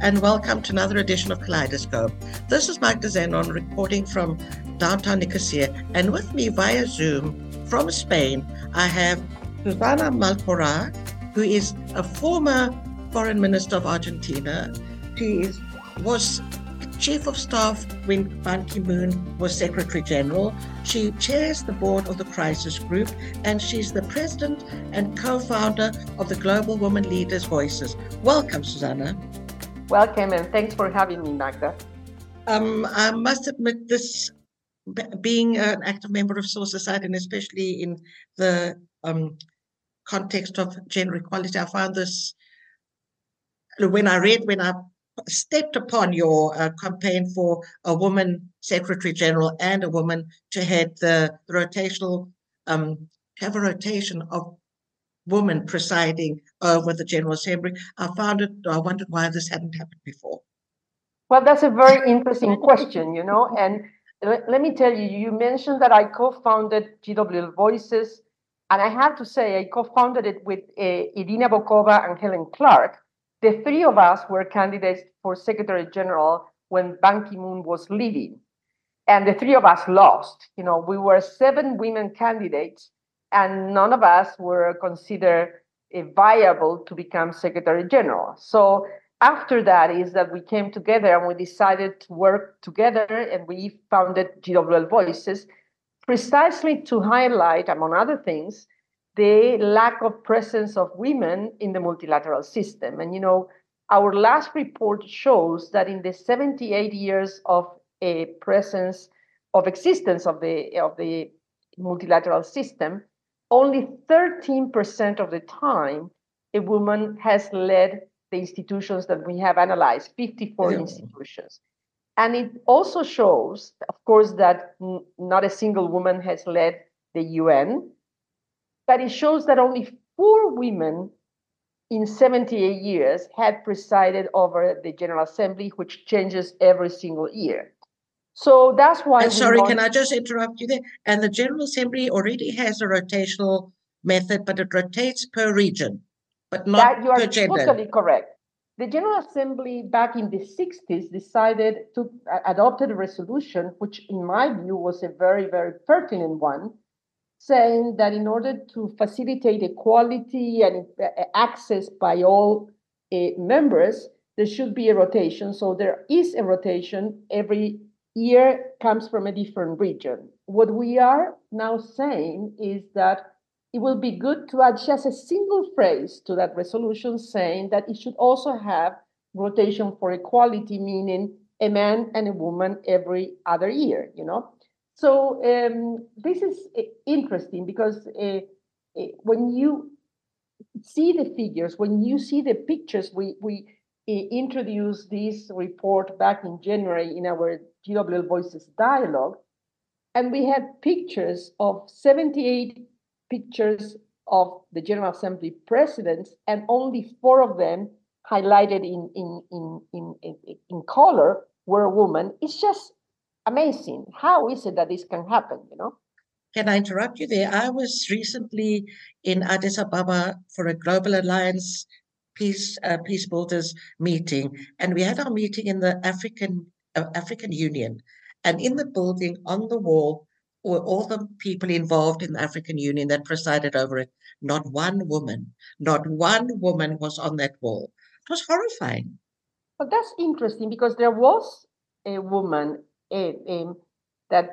and welcome to another edition of KaleidHERscope. This is Magda Zenon reporting from downtown Nicosia, and with me via Zoom from Spain, I have Susana Malcorra, who is a former foreign minister of Argentina. She is, was chief of staff when Ban Ki moon was Secretary General. She chairs the board of the Crisis Group, and she's the president and co founder of the Global Women Leaders Voices. Welcome, Susana. Welcome, and thanks for having me, Magda. Um, I must admit, this being an active member of Civil Society, and especially in the um, context of gender equality, I found this when I read, when I stepped upon your uh, campaign for a woman secretary general and a woman to head the, the rotational, um, have a rotation of women presiding over the General Assembly. I found it, I wondered why this hadn't happened before. Well, that's a very interesting question, you know, and let, me tell you, you mentioned that I co-founded GWL Voices, and I have to say I co-founded it with uh, Irina Bokova and Helen Clark, the three of us were candidates for Secretary General when Ban Ki-moon was leaving. And the three of us lost. You know, we were seven women candidates, and none of us were considered viable to become Secretary General. So after that is that we came together and we decided to work together and we founded GWL Voices precisely to highlight, among other things, the lack of presence of women in the multilateral system. And you know, our last report shows that in the 78 years of a presence of existence of the of the multilateral system, only 13% of the time a woman has led the institutions that we have analyzed, 54 yeah. institutions. And it also shows, of course, that n- not a single woman has led the UN, but it shows that only four women in 78 years had presided over the General Assembly, which changes every single year. So that's why. And sorry, want... can I just interrupt you there? And the General Assembly already has a rotational method, but it rotates per region, but not that you are per gender. Totally correct. The General Assembly back in the 60s decided to uh, adopted a resolution, which in my view was a very, very pertinent one, saying that in order to facilitate equality and uh, access by all uh, members, there should be a rotation. So there is a rotation every year comes from a different region. What we are now saying is that it will be good to add just a single phrase to that resolution saying that it should also have rotation for equality, meaning a man and a woman every other year, you know? So um, this is uh, interesting because uh, uh, when you see the figures, when you see the pictures, we we uh, introduced this report back in January in our GWL Voices dialogue, and we had pictures of 78 pictures of the General Assembly presidents, and only four of them highlighted in in in in in, color were women. It's just amazing. How is it that this can happen? You know. Can I interrupt you there? I was recently in Addis Ababa for a Global Alliance Peace uh, Peace Builders meeting, and we had our meeting in the African African Union, and in the building on the wall were all the people involved in the African Union that presided over it. Not one woman, not one woman was on that wall. It was horrifying. But that's interesting because there was a woman um, that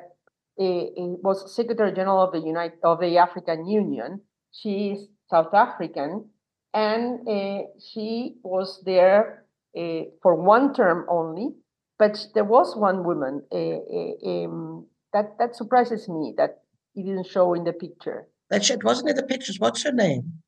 was Secretary General of the United of the African Union. She is South African, and uh, she was there uh, for one term only. But there was one woman uh, um, that that surprises me that it didn't show in the picture. That shit wasn't in the pictures. What's her name?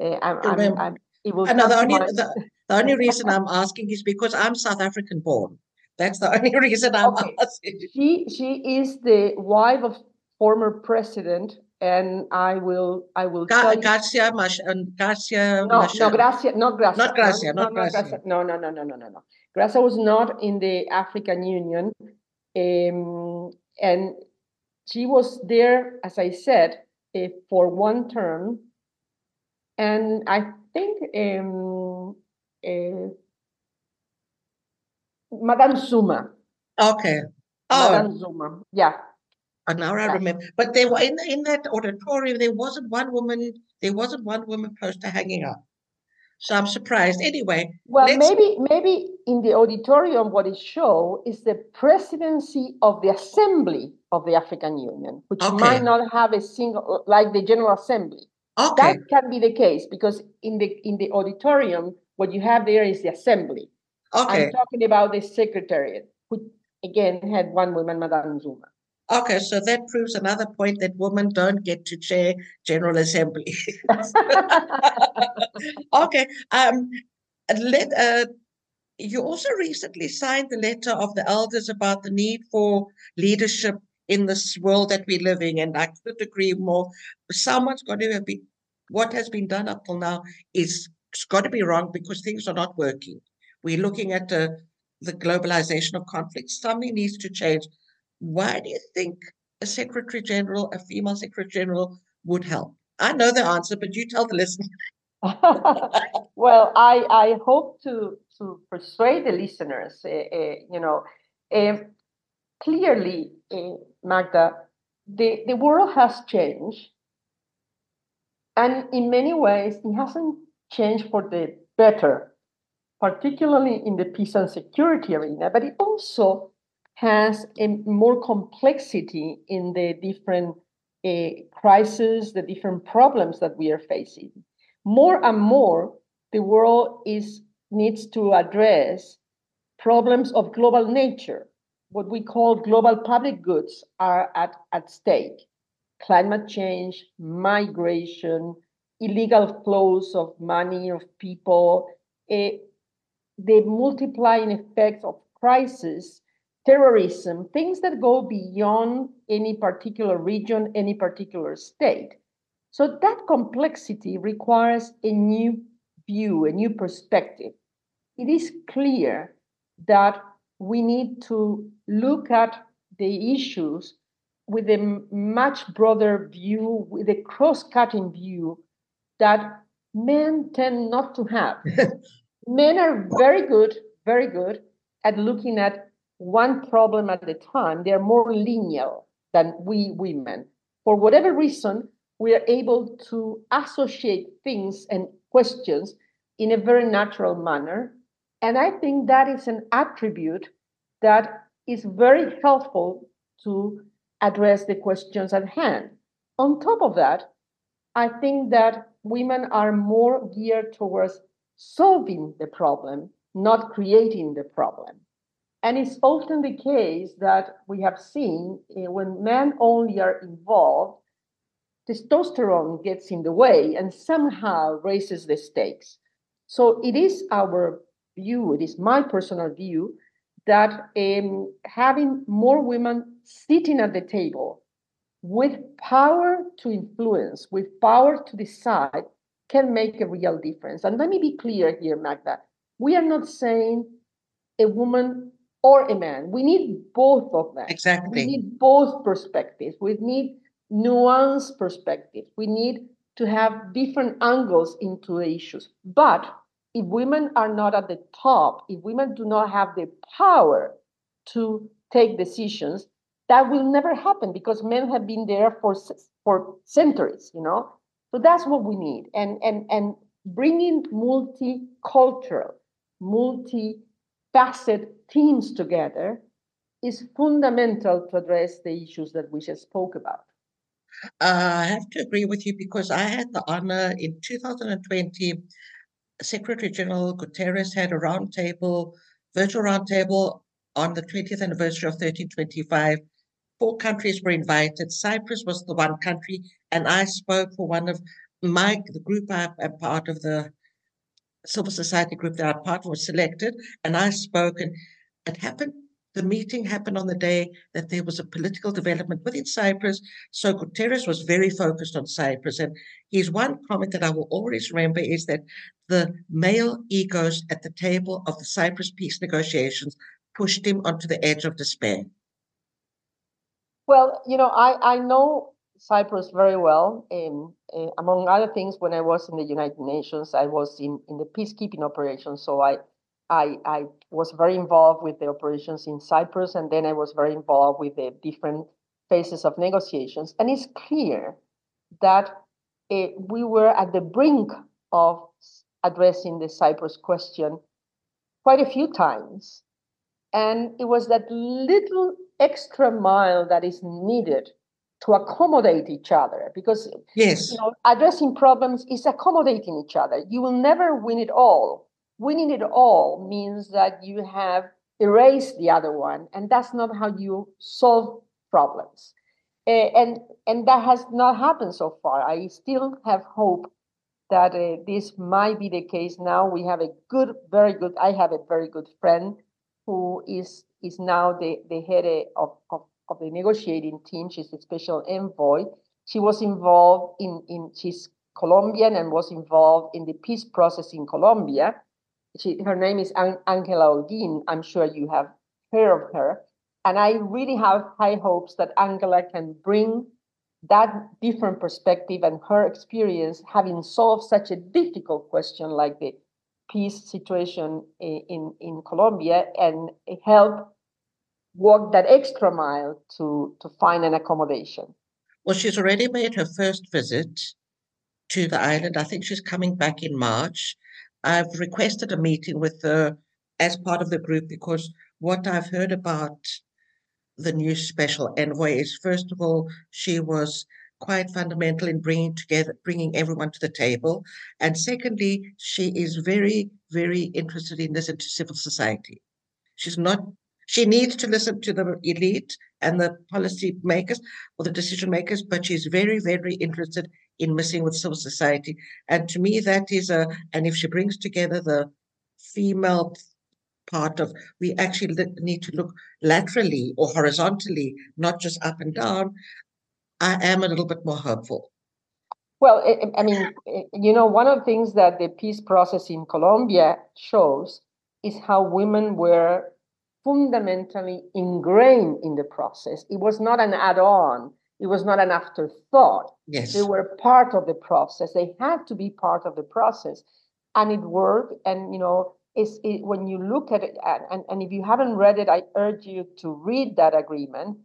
I'm, I'm, I'm, it will no, the only the, the only reason I'm asking is because I'm South African born. That's the only reason I'm okay. asking. She she is the wife of former president, and I will I will Ga- Garcia Mash and Garcia. No, Machado. no, Gracia, not Gracia, not Gracia, no, not no, Gracia. Gracia. No, no, no, no, no, no, no. Gracia was not in the African Union, um, and she was there, as I said, uh, for one term, and I think um, uh, Madame Zuma. Okay. Oh. Madame Zuma. Yeah. And now I remember. But there were in in that auditorium, there wasn't one woman. There wasn't one woman poster hanging up. So I'm surprised. Anyway. Well, maybe maybe in the auditorium, what it show is the presidency of the Assembly of the African Union, which okay. might not have a single like the General Assembly. Okay. That can be the case because in the in the auditorium, what you have there is the assembly. Okay. I'm talking about the secretariat, who again had one woman, Madame Zuma. Okay, so that proves another point that women don't get to chair General Assembly. okay. Um, let, uh, you also recently signed the letter of the elders about the need for leadership in this world that we're living in. And I couldn't agree more. Someone's got to be, what has been done up till now is it's got to be wrong because things are not working. We're looking at uh, the globalization of conflict. Something needs to change. Why do you think a secretary general, a female secretary general, would help? I know the answer, but you tell the listener. well, I I hope to to persuade the listeners. Uh, uh, you know, uh, clearly, Magda, the the world has changed, and in many ways, it hasn't changed for the better, particularly in the peace and security arena. But it also has a more complexity in the different uh, crises, the different problems that we are facing. More and more, the world is needs to address problems of global nature. What we call global public goods are at, at stake. Climate change, migration, illegal flows of money, of people, uh, the multiplying effects of crisis terrorism, things that go beyond any particular region, any particular state. So that complexity requires a new view, a new perspective. It is clear that we need to look at the issues with a much broader view, with a cross cutting view that men tend not to have. men are very good, very good at looking at one problem at a time. They're more linear than we women. For whatever reason, we are able to associate things and questions in a very natural manner. And I think that is an attribute that is very helpful to address the questions at hand. On top of that, I think that women are more geared towards solving the problem, not creating the problem. And it's often the case that we have seen uh, when men only are involved, testosterone gets in the way and somehow raises the stakes. So it is our view, it is my personal view, that um, having more women sitting at the table with power to influence, with power to decide, can make a real difference. And let me be clear here, Magda. We are not saying a woman or a man. We need both of them. Exactly. We need both perspectives. We need nuanced perspectives. We need to have different angles into the issues. But if women are not at the top, if women do not have the power to take decisions, that will never happen because men have been there for for centuries, you know. So that's what we need, and and and bringing multicultural, multi-facet teams together is fundamental to address the issues that we just spoke about. Uh, I have to agree with you because I had the honor in 2020. Secretary General Guterres had a roundtable, virtual roundtable on the 20th anniversary of 1325. Four countries were invited. Cyprus was the one country, and I spoke for one of my the group I am part of the civil society group that I'm part of was selected, and I spoke and it happened. The meeting happened on the day that there was a political development within Cyprus. So Guterres was very focused on Cyprus. And his one comment that I will always remember is that the male egos at the table of the Cyprus peace negotiations pushed him onto the edge of despair. Well, you know, I, I know Cyprus very well. Um, uh, among other things, when I was in the United Nations, I was in, in the peacekeeping operation. So I I, I was very involved with the operations in Cyprus, and then I was very involved with the different phases of negotiations. And it's clear that uh, we were at the brink of addressing the Cyprus question quite a few times. And it was that little extra mile that is needed to accommodate each other because yes. you know addressing problems is accommodating each other. You will never win it all. Winning it all means that you have erased the other one and that's not how you solve problems. Uh, and and that has not happened so far. I still have hope that uh, this might be the case now. We have a good very good i have a very good friend who is is now the, the head of, of of the negotiating team. She's a special envoy. She was involved in, in she's Colombian and was involved in the peace process in Colombia. She, her name is Angela Holguin. I'm sure you have heard of her. And I really have high hopes that Angela can bring that different perspective and her experience having solved such a difficult question like the peace situation in, in, in Colombia and help walk that extra mile to to find an accommodation. Well, she's already made her first visit to the island. I think she's coming back in March. I've requested a meeting with her as part of the group because what I've heard about the new special envoy is, first of all, she was quite fundamental in bringing together, bringing everyone to the table, and secondly, she is very, very interested in this into civil society. She's not she needs to listen to the elite and the policy makers or the decision makers, but she's very, very interested in missing with civil society. And to me, that is a, and if she brings together the female part of, we actually need to look laterally or horizontally, not just up and down. I am a little bit more hopeful. Well, I mean, you know, one of the things that the peace process in Colombia shows is how women were fundamentally ingrained in the process. It was not an add on, it was not an afterthought. Yes. They were part of the process. They had to be part of the process. And it worked. And, you know, it's, it, when you look at it, and, and if you haven't read it, I urge you to read that agreement.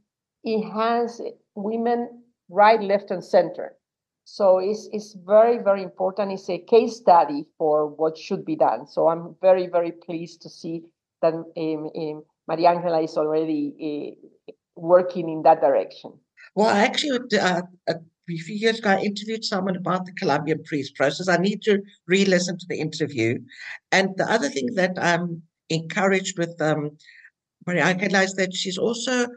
It has women right, left, and center. So it's, it's very, very important. It's a case study for what should be done. So I'm very, very pleased to see that um, um, Maria Angela is already uh, working in that direction. Well, actually, uh, a few years ago, I interviewed someone about the Colombian peace process. I need to re-listen to the interview. And the other thing that I'm encouraged with um, Maria Angela is that she's also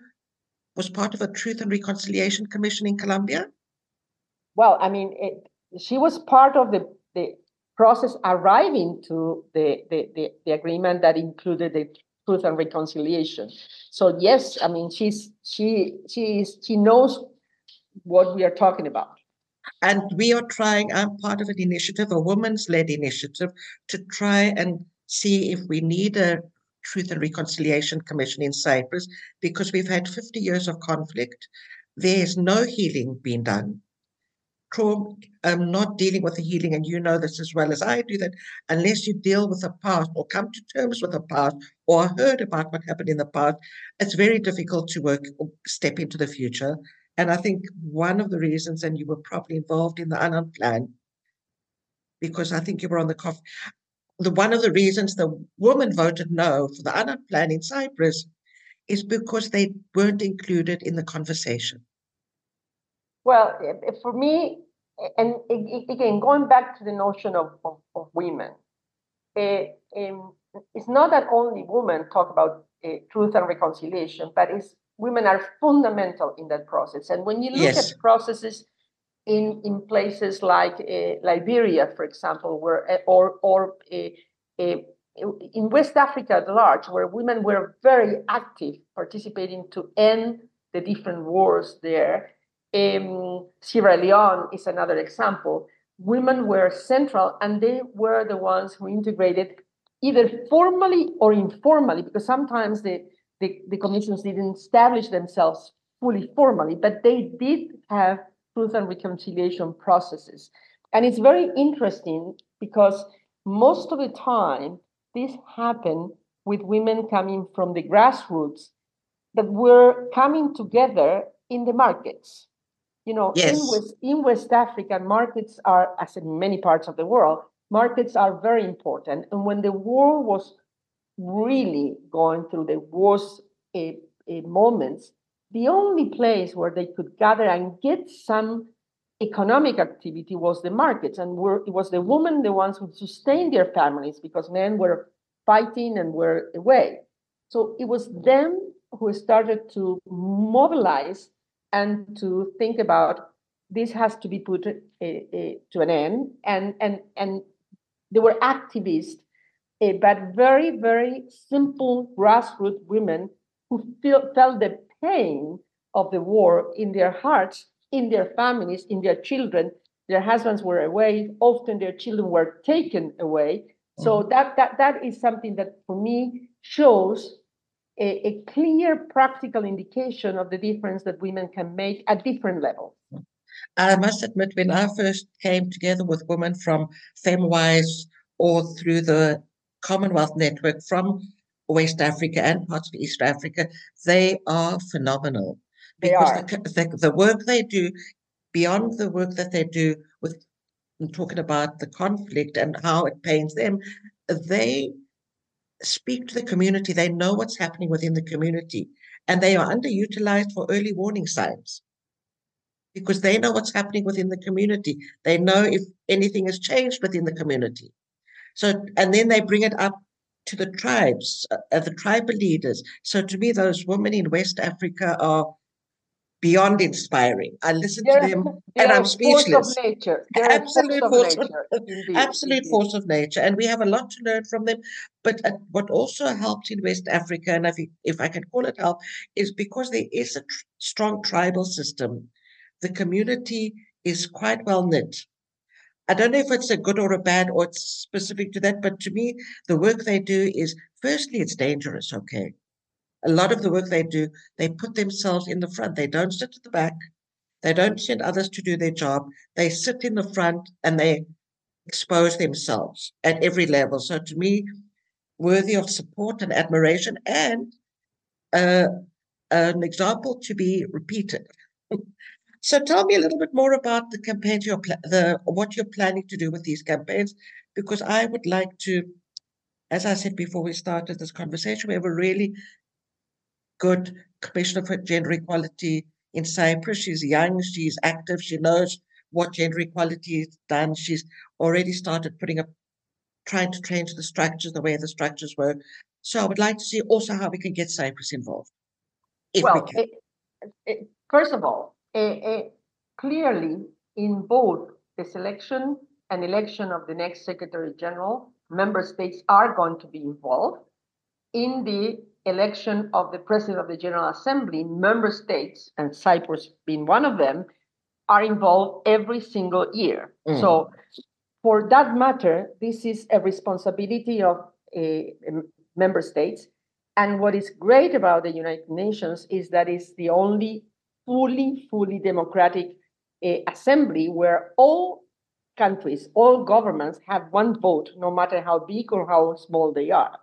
was part of a Truth and Reconciliation Commission in Colombia. Well, I mean, it, she was part of the, the process arriving to the, the, the, the agreement that included the truth and reconciliation. So yes, I mean she's she she is she knows what we are talking about. And we are trying, I'm part of an initiative, a women's led initiative, to try and see if we need a Truth and Reconciliation Commission in Cyprus because we've had 50 years of conflict. There's no healing being done trauma, um, not dealing with the healing, and you know this as well as I do, that unless you deal with the past or come to terms with the past or heard about what happened in the past, it's very difficult to work or step into the future. And I think one of the reasons, and you were probably involved in the Annan plan, because I think you were on the coffee. The one of the reasons the women voted no for the Annan plan in Cyprus is because they weren't included in the conversation. Well, eh, eh, for me, eh, and again, going back to the notion of, of, of women, it's not that only women talk about uh, truth and reconciliation, but it's women are fundamental in that process. And when you look yes. at processes in, in places like uh, Liberia, for example, where or or in West Africa at large, where women were very active, participating to end the different wars there, um, Sierra Leone is another example. Women were central and they were the ones who integrated either formally or informally, because sometimes the, the, the commissions didn't establish themselves fully formally, but they did have truth and reconciliation processes. And it's very interesting because most of the time, this happened with women coming from the grassroots that were coming together in the markets. You know, yes. in, West, in West Africa, markets are, as in many parts of the world, markets are very important. And when the war was really going through the worst uh, uh, moments, the only place where they could gather and get some economic activity was the markets. And were, it was the women, the ones who sustained their families because men were fighting and were away. So it was them who started to mobilize and to think about this has to be put uh, uh, to an end. And, and, and they were activists, uh, but very, very simple grassroots women who feel, felt the pain of the war in their hearts, in their families, in their children. Their husbands were away. Often their children were taken away. So mm-hmm. that, that, that is something that for me shows a, a, clear practical indication of the difference that women can make at different levels. I must admit, when I first came together with women from FemWise or through the Commonwealth Network from West Africa and parts of East Africa, they are phenomenal. Because they are. The, the, the work they do, beyond the work that they do with talking about the conflict and how it pains them, they speak to the community. They know what's happening within the community, and they are underutilized for early warning signs because they know what's happening within the community. They know if anything has changed within the community. So, and then they bring it up to the tribes, uh, the tribal leaders. So to me, those women in West Africa are beyond inspiring. I listen to them and I'm speechless. Force of nature. absolute force, of, nature. Indeed, absolute indeed. force of nature, and we have a lot to learn from them. But uh, what also helps in West Africa, and if, if I can call it help, is because there is a tr- strong tribal system. The community is quite well knit. I don't know if it's a good or a bad or it's specific to that, but to me, the work they do is firstly, it's dangerous, okay. A lot of the work they do, they put themselves in the front. They don't sit at the back. They don't send others to do their job. They sit in the front and they expose themselves at every level. So to me, worthy of support and admiration and uh, an example to be repeated. So tell me a little bit more about the campaigns you're pl- the what you're planning to do with these campaigns, because I would like to, as I said before we started this conversation, we have a really good commissioner for gender equality in Cyprus. She's young, she's active, she knows what gender equality is done. She's already started putting up, trying to change the structures, the way the structures work. So I would like to see also how we can get Cyprus involved. well, we it, it, first of all, clearly, in both the selection and election of the next Secretary General, member states are going to be involved. In the election of the President of the General Assembly, member states, and Cyprus being one of them, are involved every single year. Mm. So, for that matter, this is a responsibility of uh, member states. And what is great about the United Nations is that it's the only fully, fully democratic uh, assembly where all countries, all governments have one vote, no matter how big or how small they are.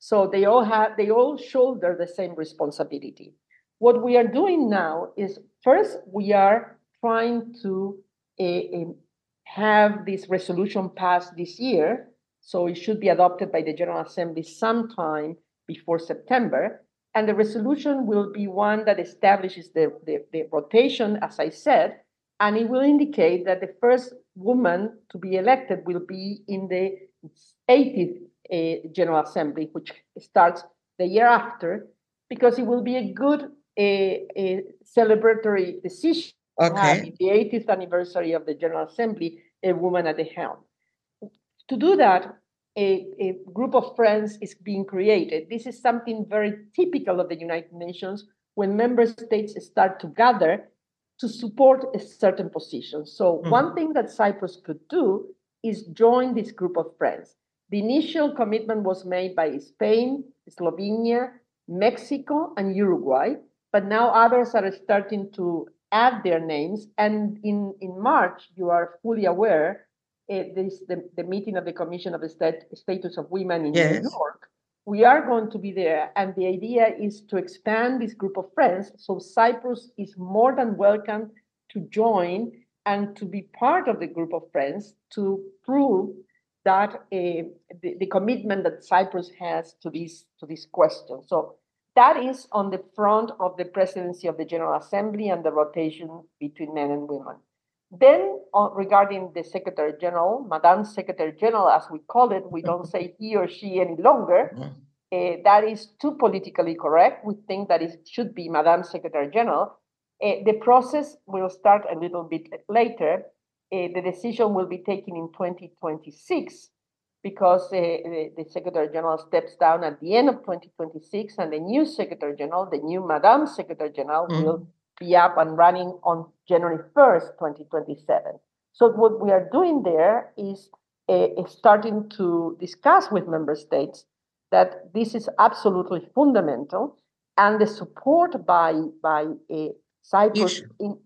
So they all have, they all shoulder the same responsibility. What we are doing now is first we are trying to uh, have this resolution passed this year, so it should be adopted by the General Assembly sometime before September. And the resolution will be one that establishes the, the, the, rotation, as I said, and it will indicate that the first woman to be elected will be in the 80th uh, General Assembly, which starts the year after, because it will be a good celebratory decision okay. the 80th anniversary of the General Assembly, a woman at the helm. To do that, a, a group of friends is being created. This is something very typical of the United Nations when member states start to gather to support a certain position. So, mm. one thing that Cyprus could do is join this group of friends. The initial commitment was made by Spain, Slovenia, Mexico, and Uruguay, but now others are starting to add their names. And in, in March, you are fully aware, uh, this the, the meeting of the Commission of the Stat- Status of Women in Yes. New York. We are going to be there, and the idea is to expand this group of friends. So Cyprus is more than welcome to join and to be part of the group of friends to prove that uh, the, the commitment that Cyprus has to this to this question. So that is on the front of the presidency of the General Assembly and the rotation between men and women. Then, uh, regarding the Secretary General, Madame Secretary General, as we call it, we don't say he or she any longer. Uh, that is too politically correct. We think that it should be Madame Secretary General. Uh, the process will start a little bit later. Uh, the decision will be taken in 2026 because uh, the, the Secretary General steps down at the end of 2026, and the new Secretary General, the new Madame Secretary General, Mm. will be up and running on January 1st, 2027. So what we are doing there is uh, starting to discuss with member states that this is absolutely fundamental, and the support by by uh, Cyprus in,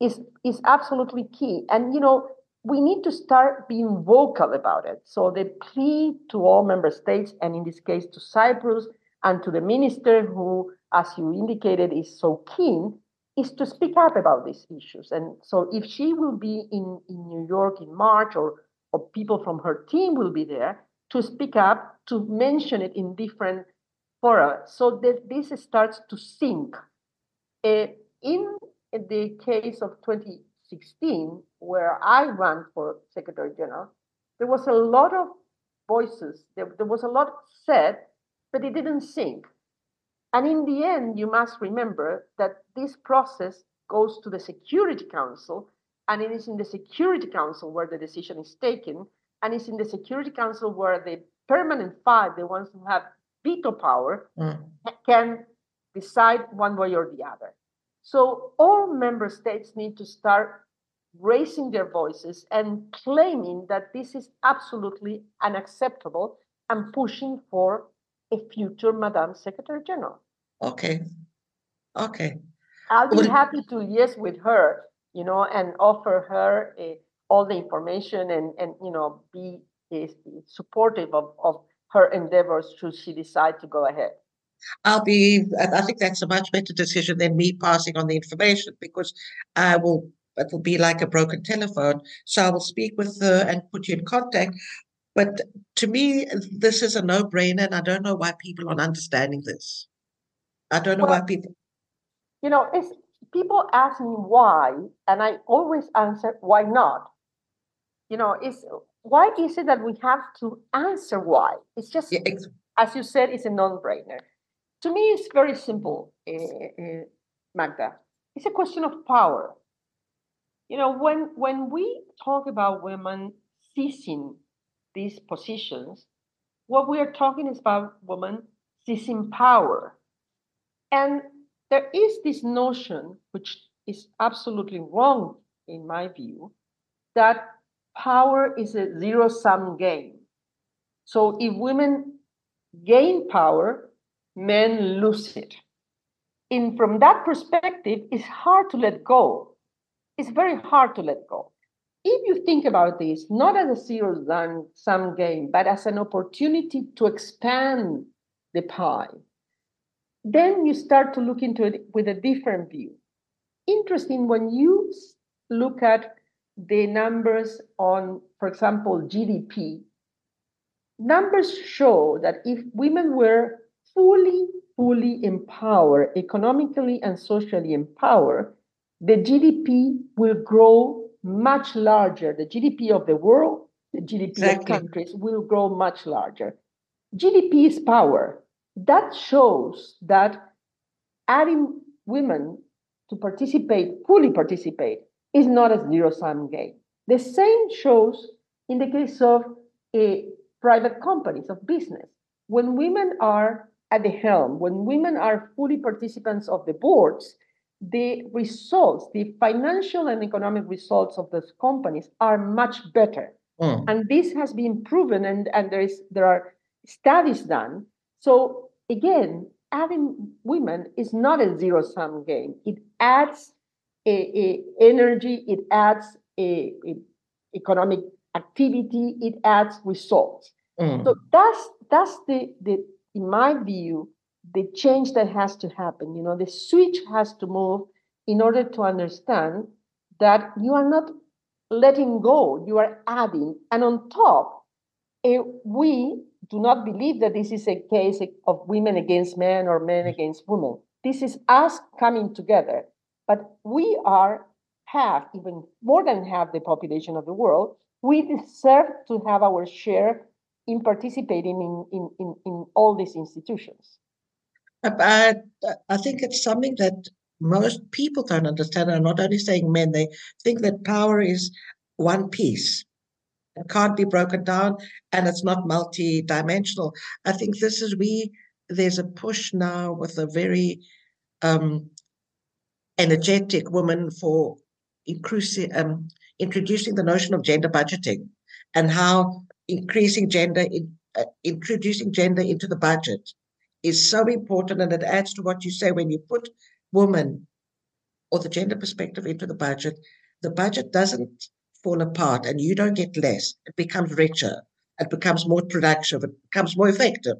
is is absolutely key. And you know, we need to start being vocal about it. So the plea to all member states, and in this case to Cyprus and to the minister who, as you indicated, is so keen, is to speak up about these issues. And so if she will be in, in New York in March or or people from her team will be there to speak up, to mention it in different fora, so that this starts to sink. Uh, in the case of 2016, where I ran for Secretary General, there was a lot of voices, there, there was a lot said, but it didn't sink. And in the end, you must remember that this process goes to the Security Council, and it is in the Security Council where the decision is taken, and it's in the Security Council where the permanent five, the ones who have veto power, Mm. can decide one way or the other. So all member states need to start raising their voices and claiming that this is absolutely unacceptable and pushing for a future Madame Secretary General. Okay. Okay. I'll be Well- happy to liaise with her, you know, and offer her uh, all the information and, and you know, be uh, supportive of, of her endeavors should she decide to go ahead. I'll be, I think that's a much better decision than me passing on the information because I will, it will be like a broken telephone. So I will speak with her and put you in contact. But to me, this is a no brainer, and I don't know why people aren't understanding this. I don't know why people, You know, it's people ask me why, and I always answer why not. You know, it's why is it that we have to answer why? It's just yeah, as you said, it's a non-brainer. To me, it's very simple, uh, uh, Magda. It's a question of power. You know, when when we talk about women seizing these positions, what we are talking is about women seizing power. And there is this notion, which is absolutely wrong in my view, that power is a zero sum game. So if women gain power, men lose it. And from that perspective, it's hard to let go. It's very hard to let go. If you think about this, not as a zero sum game, but as an opportunity to expand the pie, then you start to look into it with a different view. Interesting when you look at the numbers on, for example, GDP, numbers show that if women were fully, fully empowered, economically and socially empowered, the GDP will grow much larger. The GDP of the world, the GDP Exactly. of countries will grow much larger. GDP is power. That shows that adding women to participate, fully participate, is not a zero sum game. The same shows in the case of a private companies of business. When women are at the helm, when women are fully participants of the boards, the results, the financial and economic results of those companies are much better. Mm. And this has been proven, and, and there is there are studies done. So again, adding women is not a zero sum game. It adds a, a energy, it adds a, a economic activity, it adds results. Mm. So that's that's the the in my view the change that has to happen. You know, the switch has to move in order to understand that you are not letting go, you are adding, and on top, uh, we do not believe that this is a case of women against men or men against women. This is us coming together. But we are half, even more than half the population of the world. We deserve to have our share in participating in, in, in, all these institutions. I, I think it's something that most people don't understand. I'm not only saying men, they think that power is one piece. It can't be broken down and it's not multi-dimensional. I think this is we there's a push now with a very um, energetic woman for increasing um, introducing the notion of gender budgeting and how increasing gender in, uh, introducing gender into the budget is so important and it adds to what you say when you put woman or the gender perspective into the budget the budget doesn't fall apart and you don't get less. It becomes richer. It becomes more productive. It becomes more effective.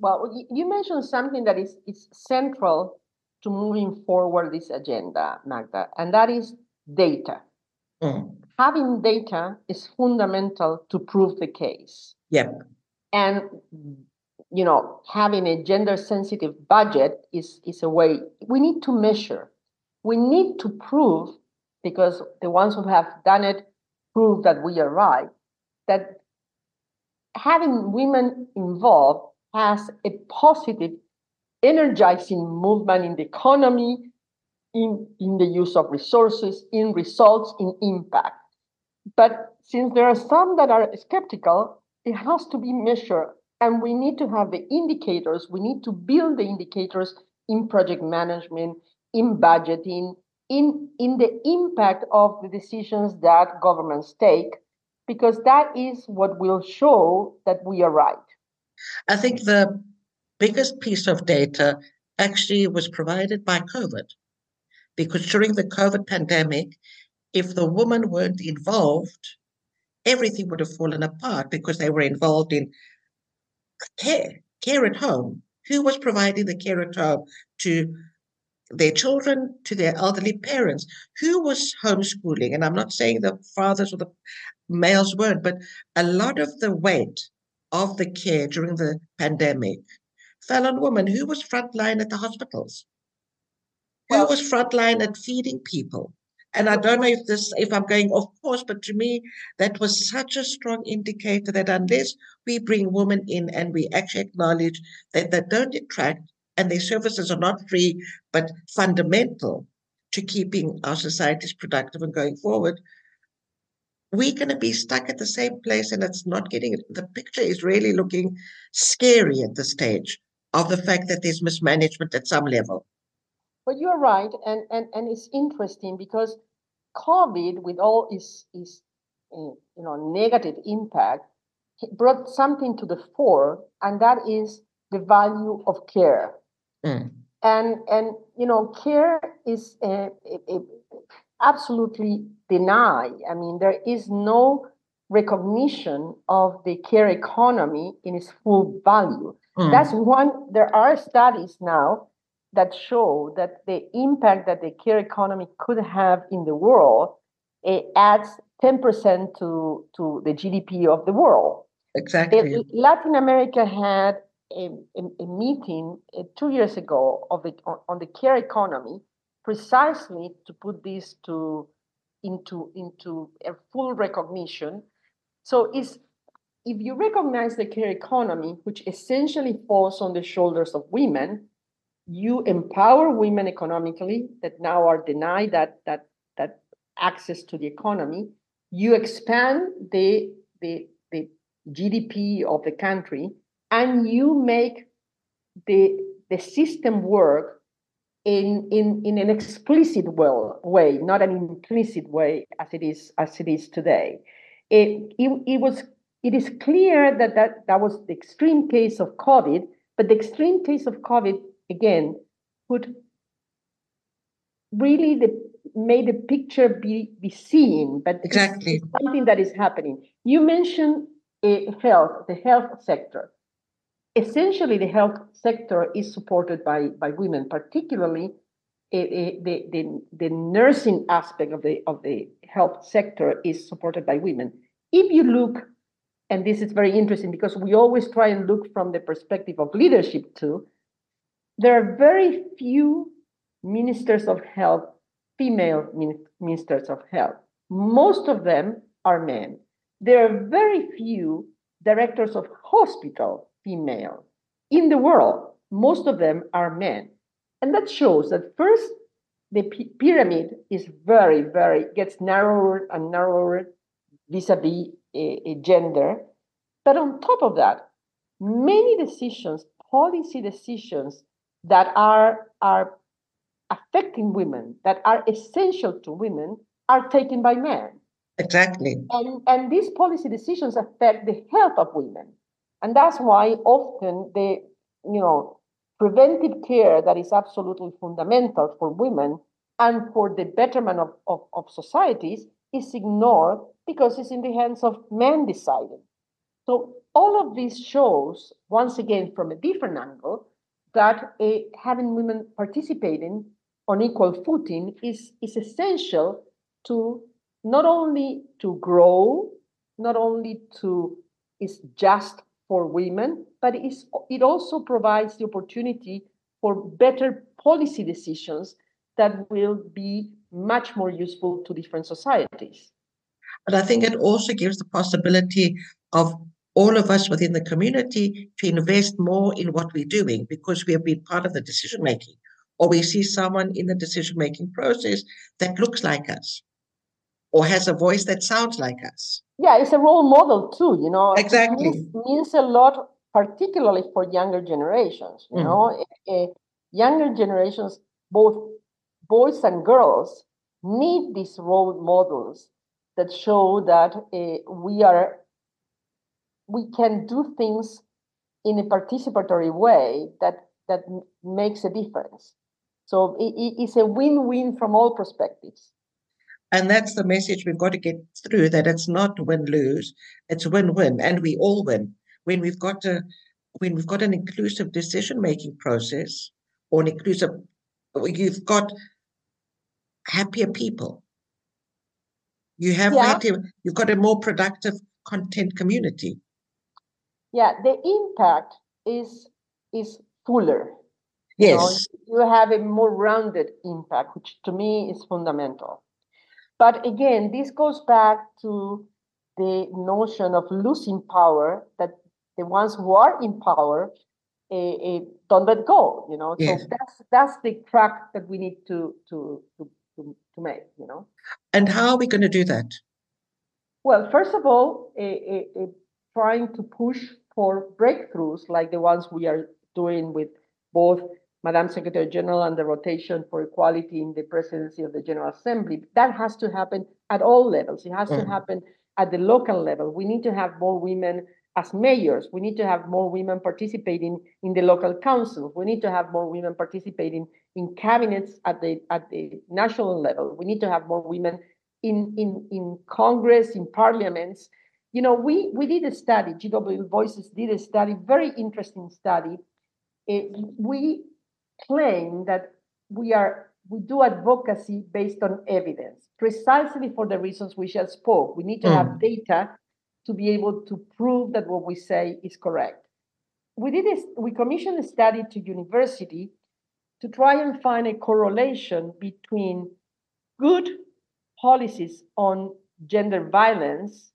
Well you mentioned something that is, is central to moving forward this agenda magda and that is data. Mm. Having data is fundamental to prove the case. Yep and you know having a gender sensitive budget is is a way we need to measure. We need to prove because the ones who have done it prove that we are right that having women involved has a positive energizing movement in the economy in, in the use of resources in results in impact but since there are some that are skeptical it has to be measured. And we need to have the indicators. We need to build the indicators in project management in budgeting in in the impact of the decisions that governments take because that is what will show that we are right. I think the biggest piece of data actually was provided by covid because during the covid pandemic if the women weren't involved everything would have fallen apart because they were involved in care care at home. Who was providing the care at home to their children to their elderly parents? Who was homeschooling? And i'm not saying the fathers or the males weren't but a lot of the weight of the care during the pandemic fell on women. Who was frontline at the hospitals? Who was frontline at feeding people and i don't know if this if i'm going off course but to me that was such a strong indicator that unless we bring women in and we actually acknowledge that they don't attract and their services are not free but fundamental to keeping our societies productive and going forward we're going to be stuck at the same place and it's not getting the picture is really looking scary at this stage of the fact that there's mismanagement at some level. But you're right and and, and it's interesting because covid with all its, its you know negative impact brought something to the fore and that is the value of care Mm. And and you know, care is uh, absolutely denied. I mean, there is no recognition of the care economy in its full value. Mm. That's one. There are studies now that show that the impact that the care economy could have in the world it adds 10% to, to the GDP of the world. Exactly. Latin America had a, a, a meeting uh, two years ago of the, on, on, the care economy, precisely to put this to into into a full recognition. So is if you recognize the care economy, which essentially falls on the shoulders of women, you empower women economically that now are denied that that that access to the economy. You expand the the the GDP of the country and you make the the system work in in in an explicit well, way, not an implicit way as it is as it is today. It, it, it was it is clear that, that that was the extreme case of COVID, but the extreme case of COVID again put really the made the picture be, be seen, but exactly something that is happening. You mentioned uh, health, the health sector. Essentially, the health sector is supported by, by women, particularly uh, the, the, the nursing aspect of the, of the health sector is supported by women. If you look, and this is very interesting because we always try and look from the perspective of leadership too, there are very few ministers of health female ministers of health. Most of them are men. There are very few directors of hospital female in the world. Most of them are men. And that shows that first, the pyramid is very, very, gets narrower and narrower vis a vis gender. But on top of that, many decisions, policy decisions that are, are affecting women that are essential to women are taken by men. Exactly. And, and these policy decisions affect the health of women. And that's why often the, you know, preventive care that is absolutely fundamental for women and for the betterment of, of, of societies is ignored because it's in the hands of men deciding. So all of this shows, once again, from a different angle, that uh, having women participating on equal footing is, is essential to not only to grow, not only to is just for women, but is, it also provides the opportunity for better policy decisions that will be much more useful to different societies. But I think it also gives the possibility of all of us within the community to invest more in what we're doing because we have been part of the decision making or we see someone in the decision making process that looks like us or has a voice that sounds like us. Yeah, it's a role model too, you know. Exactly. It means, means a lot, particularly for younger generations, you mm. know. Uh, younger generations, both boys and girls, need these role models that show that uh, we are we can do things in a participatory way that that makes a difference so it, it's a win-win from all perspectives. And that's the message we've got to get through that it's not win-lose, it's win-win, and we all win. When we've got a when we've got an inclusive decision-making process or an inclusive you've got happier people. You have yeah. you've got a more productive content community. Yeah, the impact is is fuller Yes. You, know, you have a more rounded impact, which to me is fundamental. But again, this goes back to the notion of losing power that the ones who are in power uh, uh, don't let go. You know, yes. so that's that's the track that we need to to to to, to make. You know. And how are we going to do that? Well, first of all, uh, trying to push for breakthroughs like the ones we are doing with both Madam Secretary General and the rotation for equality in the presidency of the General Assembly. That has to happen at all levels. It has mm-hmm. to happen at the local level. We need to have more women as mayors. We need to have more women participating in the local councils. We need to have more women participating in cabinets at the at the national level. We need to have more women in in in Congress, in parliaments. You know, we we did a study. GWL Voices did a study, very interesting study. It, we claim that we are we do advocacy based on evidence, precisely for the reasons we just spoke. We need to mm. have data to be able to prove that what we say is correct. We did this, we commissioned a study to university to try and find a correlation between good policies on gender violence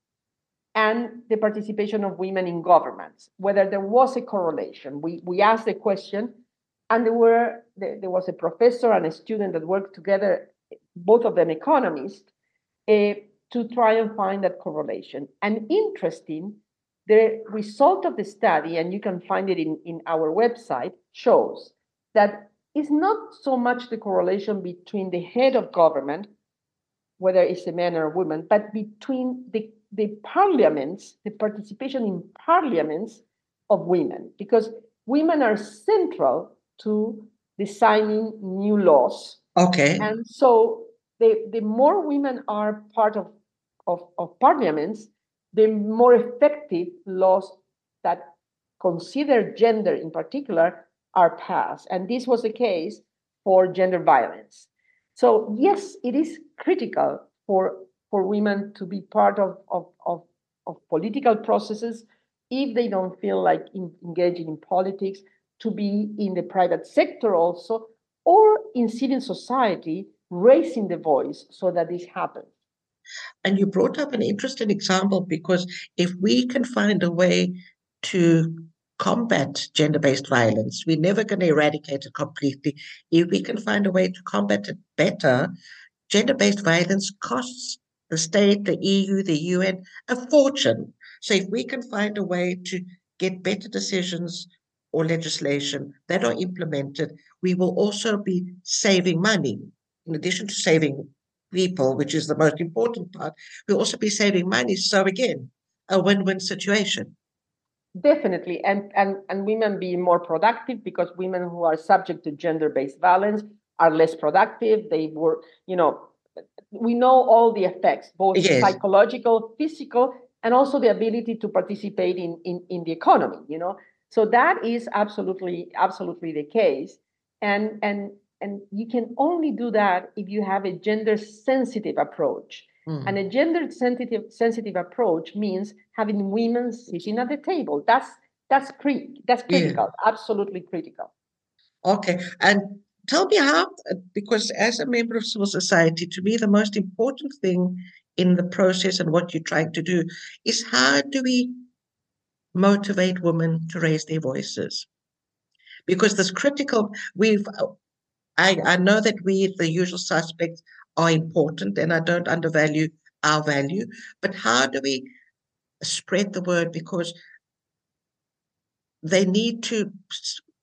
and the participation of women in governments, whether there was a correlation. We, we asked the question and there were there was a professor and a student that worked together, both of them economists, uh, to try and find that correlation. And interesting, the result of the study, and you can find it in, in our website, shows that it's not so much the correlation between the head of government, whether it's a man or a woman, but between the, the parliaments, the participation in parliaments of women, because women are central to designing new laws Okay. And so the, the more women are part of, of, of parliaments, the more effective laws that consider gender in particular are passed. And this was the case for gender violence. So yes, it is critical for, for women to be part of, of, of, of political processes if they don't feel like in, engaging in politics, to be in the private sector also, or in civil society, raising the voice so that this happens. And you brought up an interesting example because if we can find a way to combat gender based violence, we're never going to eradicate it completely. If we can find a way to combat it better, gender based violence costs the state, the EU, the UN a fortune. So if we can find a way to get better decisions or legislation that are implemented, we will also be saving money. In addition to saving people, which is the most important part, we'll also be saving money. So again, a win-win situation. Definitely. And and and women being more productive because women who are subject to gender-based violence are less productive. They were, you know, we know all the effects, both yes. psychological, physical, and also the ability to participate in, in, in the economy, you know. So that is absolutely, absolutely the case. And and and you can only do that if you have a gender sensitive approach. Mm. And a gender sensitive sensitive approach means having women sitting at the table. That's that's pre that's critical, yeah. absolutely critical. Okay. And tell me how because as a member of civil society, to me the most important thing in the process and what you're trying to do is how do we motivate women to raise their voices? Because this critical we've uh, I, I know that we the usual suspects are important and i don't undervalue our value but how do we spread the word? Because they need to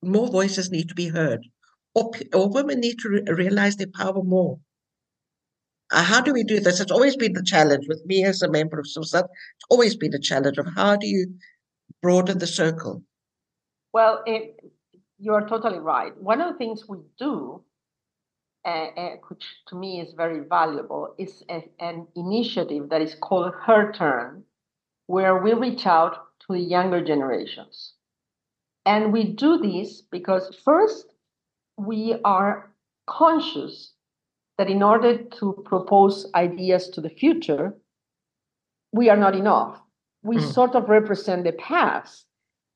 more voices need to be heard or, or women need to re- realize their power more uh, how do we do this it's always been the challenge with me as a member of society it's always been a challenge of how do you broaden the circle? Well, it, you're totally right. One of the things we do, uh, uh, which to me is very valuable, is a, an initiative that is called Her Turn, where we reach out to the younger generations. And we do this because, first, we are conscious that in order to propose ideas to the future, we are not enough we mm. sort of represent the past.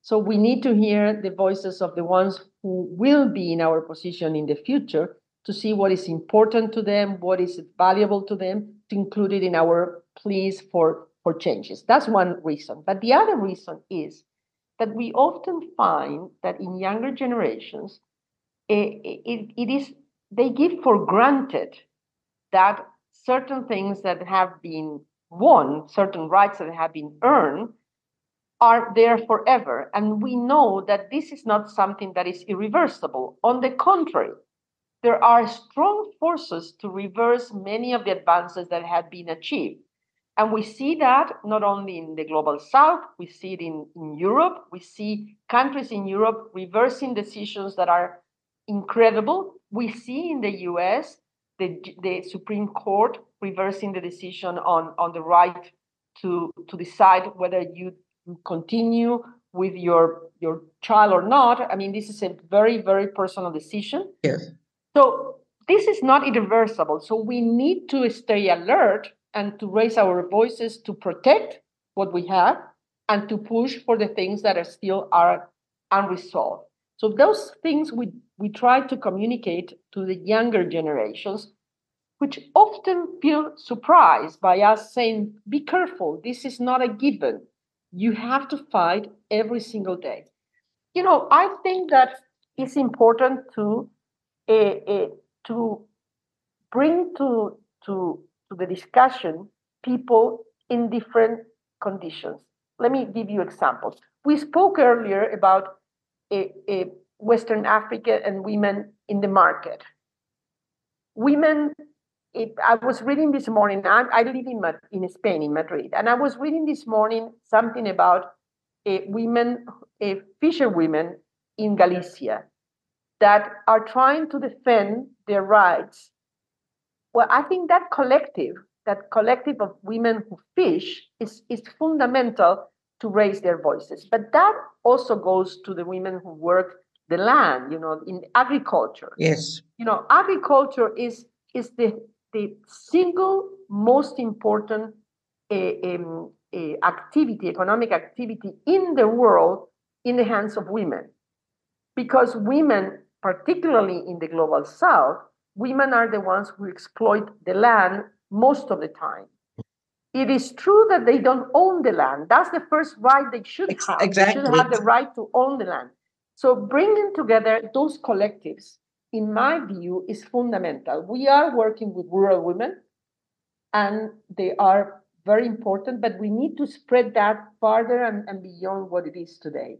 So we need to hear the voices of the ones who will be in our position in the future to see what is important to them, what is valuable to them, to include it in our pleas for, for changes. That's one reason. But the other reason is that we often find that in younger generations, Eh, it, it, it is they give for granted that certain things that have been won, certain rights that have been earned, are there forever. And we know that this is not something that is irreversible. On the contrary, there are strong forces to reverse many of the advances that have been achieved. And we see that not only in the global south, we see it in, in Europe. We see countries in Europe reversing decisions that are incredible. We see in the US the, the Supreme Court reversing the decision on, on the right to, to decide whether you continue with your your child or not. I mean, this is a very, very personal decision. Yes. So this is not irreversible. So we need to stay alert and to raise our voices to protect what we have and to push for the things that are still are unresolved. So those things we, we try to communicate to the younger generations, which often feel surprised by us saying, be careful, this is not a given. You have to fight every single day. You know, I think that it's important to uh, uh, to bring to to to the discussion people in different conditions. Let me give you examples. We spoke earlier about a, Western Africa and women in the market. Women, it, I was reading this morning, I, I live in, in Spain, in Madrid, and I was reading this morning something about eh, women, eh, fisher women in Galicia that are trying to defend their rights. Well, I think that collective, that collective of women who fish, is, is fundamental to raise their voices. But that also goes to the women who work the land, you know, in agriculture. Yes. You know, agriculture is is the the single most important uh, um, uh, activity, economic activity in the world in the hands of women. Because women, particularly in the global south, women are the ones who exploit the land most of the time. It is true that they don't own the land. That's the first right they should have. Exactly. They should have the right to own the land. So bringing together those collectives, in my view, is fundamental. We are working with rural women, and they are very important, but we need to spread that farther and, and beyond what it is today.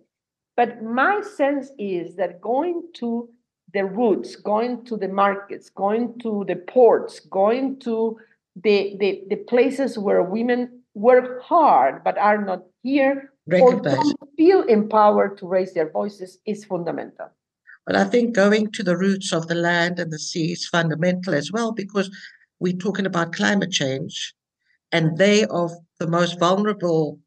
But my sense is that going to the roots, going to the markets, going to the ports, going to the, the, the places where women work hard but are not here don't feel empowered to raise their voices is fundamental. But I think going to the roots of the land and the sea is fundamental as well because we're talking about climate change and they are the most vulnerable,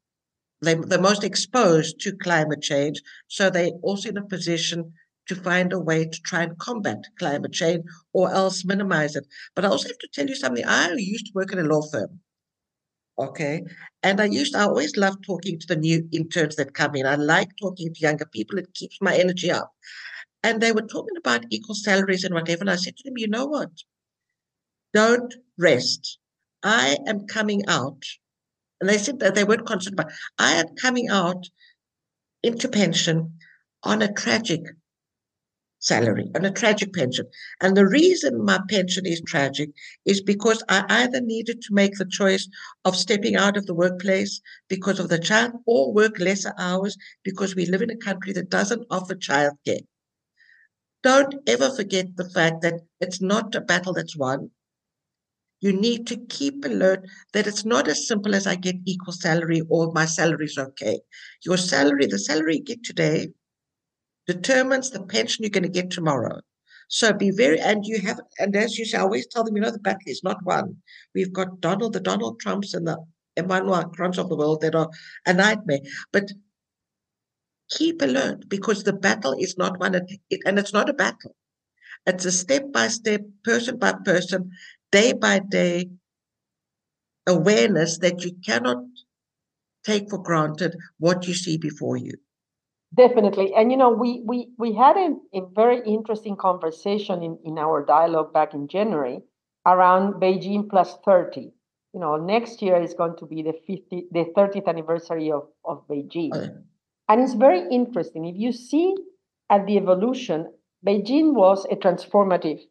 they, the most exposed to climate change. So they're also in a position to find a way to try and combat climate change or else minimize it. But I also have to tell you something. I used to work in a law firm. Okay. And I mm-hmm. used, I always love talking to the new interns that come in. I like talking to younger people. It keeps my energy up. And they were talking about equal salaries and whatever. And I said to them, you know what? Don't rest. I am coming out. And they said that they weren't concerned about, I am coming out into pension on a tragic salary and a tragic pension. And the reason my pension is tragic is because I either needed to make the choice of stepping out of the workplace because of the child or work lesser hours because we live in a country that doesn't offer childcare. Don't ever forget the fact that it's not a battle that's won. You need to keep alert that it's not as simple as I get equal salary or my salary is okay. Your salary, the salary you get today, determines the pension you're going to get tomorrow. So be very, and you have, and as you say, I always tell them, you know, the battle is not won. We've got Donald, the Donald Trumps and the Emmanuel Macrons of the world that are a nightmare. But keep alert because the battle is not won, and it's not a battle. It's a step by step, person by person, day by day awareness that you cannot take for granted what you see before you. Definitely. And you know, we we we had a, a very interesting conversation in, in our dialogue back in January around Beijing plus 30. You know, next year is going to be the 50 the 30th anniversary of, of Beijing. And it's very interesting. If you see at the evolution, Beijing was a transformative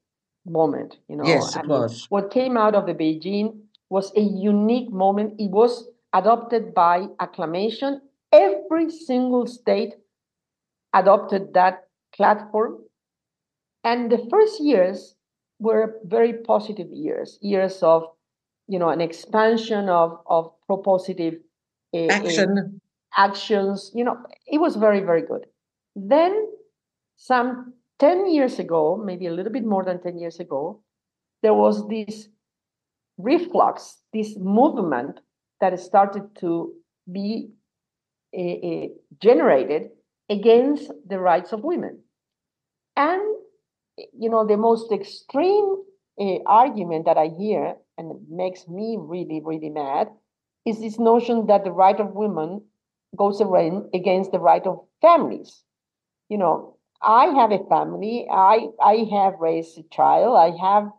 moment, you know. Yes, it was. What came out of the Beijing was a unique moment. It was adopted by acclamation. Every single state adopted that platform. And the first years were very positive years, years of, you know, an expansion of, of propositive uh, action. Uh, actions. You know, it was very, very good. Then some 10 years ago, maybe a little bit more than 10 years ago, there was this reflux, this movement that started to be uh, generated against the rights of women. And, you know, the most extreme uh, argument that I hear, and makes me really, really mad, is this notion that the right of women goes against the right of families. You know, I have a family, I, I have raised a child, I have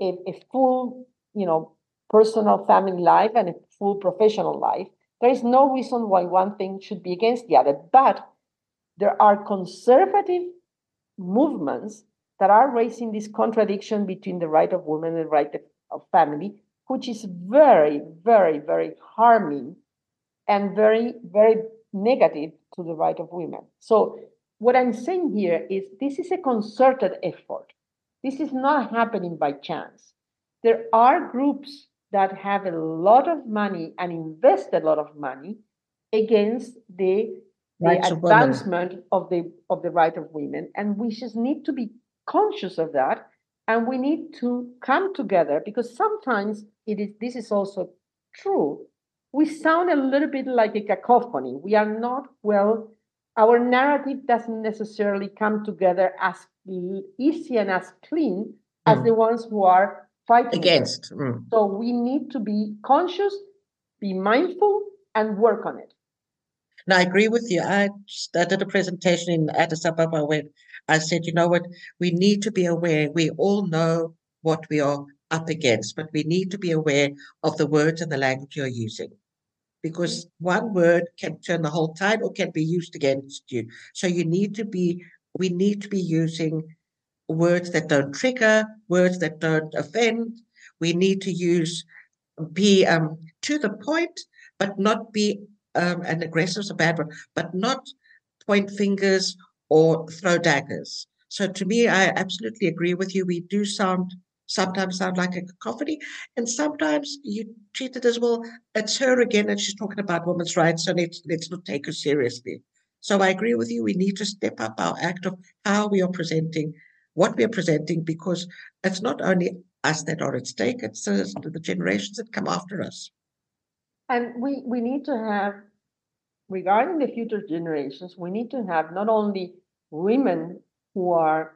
a, a full, you know, personal family life and a full professional life. There is no reason why one thing should be against the other. But there are conservative movements that are raising this contradiction between the right of women and the right of family, which is very, very, very harming and very, very negative to the right of women. So, what I'm saying here is this is a concerted effort. This is not happening by chance. There are groups that have a lot of money and invest a lot of money against the the advancement of, of the of the right of women, and we just need to be conscious of that, and we need to come together because sometimes it is. This is also true. We sound a little bit like a cacophony. We are not well. Our narrative doesn't necessarily come together as easy and as clean as mm. the ones who are fighting against. Mm. So we need to be conscious, be mindful, and work on it. Now, I agree with you. I, I did a presentation in Addis Ababa where I said, you know what, we need to be aware. We all know what we are up against, but we need to be aware of the words and the language you're using. Because one word can turn the whole tide or can be used against you. So you need to be, we need to be using words that don't trigger, words that don't offend. We need to use, be um, to the point, but not be um, an aggressor is a bad one, but not point fingers or throw daggers. So to me, I absolutely agree with you. We do sound sometimes sound like a cacophony, and sometimes you treat it as well. It's her again, and she's talking about women's rights, so let's let's not take her seriously. So I agree with you. We need to step up our act of how we are presenting what we are presenting, because it's not only us that are at stake; it's uh, the generations that come after us. And we, we need to have, regarding the future generations, we need to have not only women who are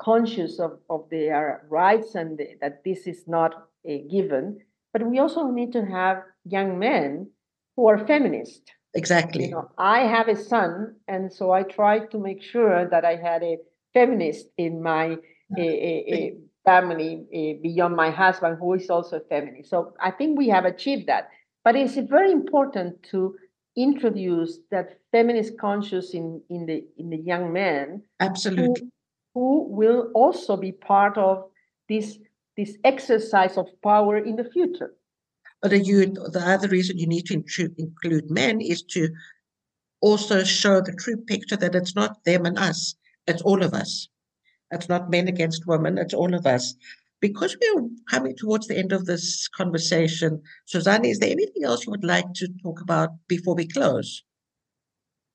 conscious of, of their rights and the, that this is not a given, but we also need to have young men who are feminist. Exactly. You know, I have a son, and so I try to make sure that I had a feminist in my a, a, a family a, beyond my husband, who is also a feminist. So I think we have achieved that. But it's very important to introduce that feminist conscious in, in the in the young men. Absolutely. Who, who will also be part of this this exercise of power in the future. But you, the other reason you need to include men is to also show the true picture that it's not them and us, it's all of us. It's not men against women, it's all of us because we're coming towards the end of this conversation, Susana, is there anything else you would like to talk about before we close?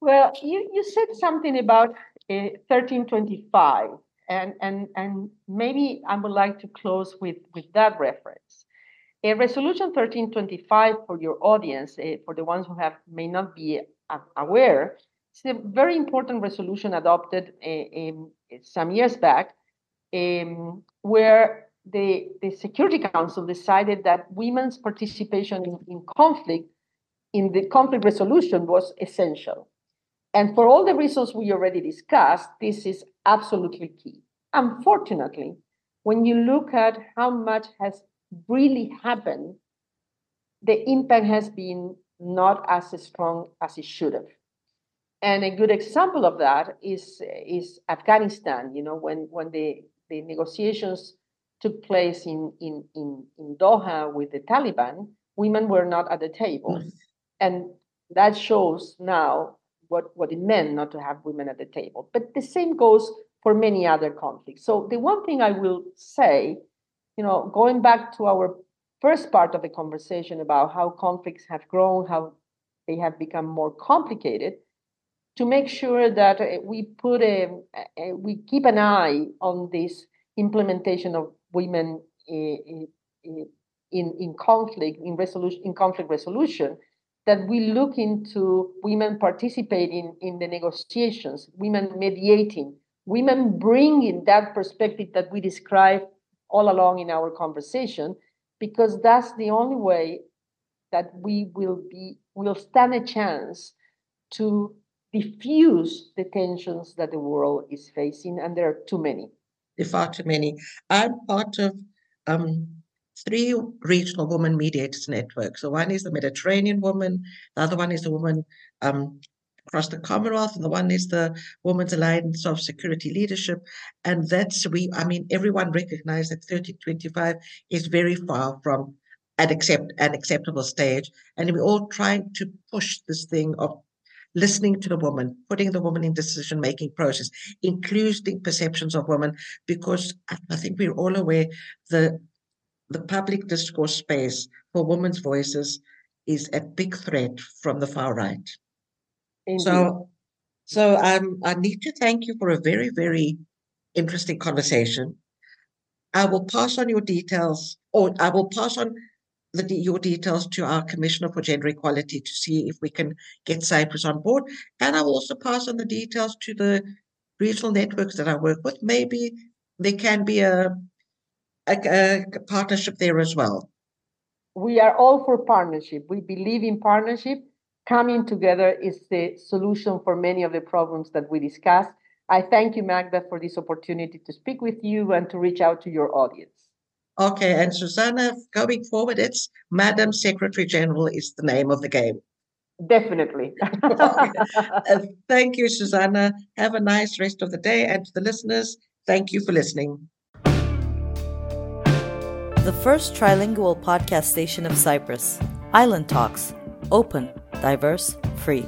Well, you, you said something about uh, 1325, and, and, and maybe I would like to close with, with that reference. A resolution 1325 for your audience, uh, for the ones who have may not be aware, it's a very important resolution adopted uh, some years back, um, where the, the Security Council decided that women's participation in, in conflict, in the conflict resolution, was essential. And for all the reasons we already discussed, this is absolutely key. Unfortunately, when you look at how much has really happened, the impact has been not as strong as it should have. And a good example of that is, is Afghanistan. You know, when, when the, the negotiations took place in, in, in, in Doha with the Taliban, women were not at the table. Mm. And that shows now what, what it meant not to have women at the table. But the same goes for many other conflicts. So the one thing I will say, you know, going back to our first part of the conversation about how conflicts have grown, how they have become more complicated, to make sure that uh, we put a, a we keep an eye on this implementation of women eh, eh, eh, in, in conflict, in resolution, in conflict resolution, that we look into women participating in the negotiations, women mediating, women bringing that perspective that we describe all along in our conversation, because that's the only way that we will be will stand a chance to diffuse the tensions that the world is facing, and there are too many far too many. I'm part of um, three regional women mediators networks. So one is the Mediterranean woman, the other one is the woman um, across the Commonwealth, and the one is the Women's Alliance of Security Leadership. And that's we, I mean, everyone recognizes that 1325 is very far from an accept an acceptable stage. And we're all trying to push this thing of listening to the woman, putting the woman in decision making process, including perceptions of women, because I think we're all aware the the public discourse space for women's voices is a big threat from the far right. Indeed. So So um, I need to thank you for a very, very interesting conversation. I will pass on your details, or I will pass on the, your details to our Commissioner for Gender Equality to see if we can get Cyprus on board. And I will also pass on the details to the regional networks that I work with. Maybe there can be a, a, a partnership there as well. We are all for partnership. We believe in partnership. Coming together is the solution for many of the problems that we discussed. I thank you, Magda, for this opportunity to speak with you and to reach out to your audience. Okay, and Susana, going forward, it's Madam Secretary General is the name of the game. Definitely. okay. uh, thank you, Susana. Have a nice rest of the day. And to the listeners, thank you for listening. The first trilingual podcast station of Cyprus, Island Talks, open, diverse, free.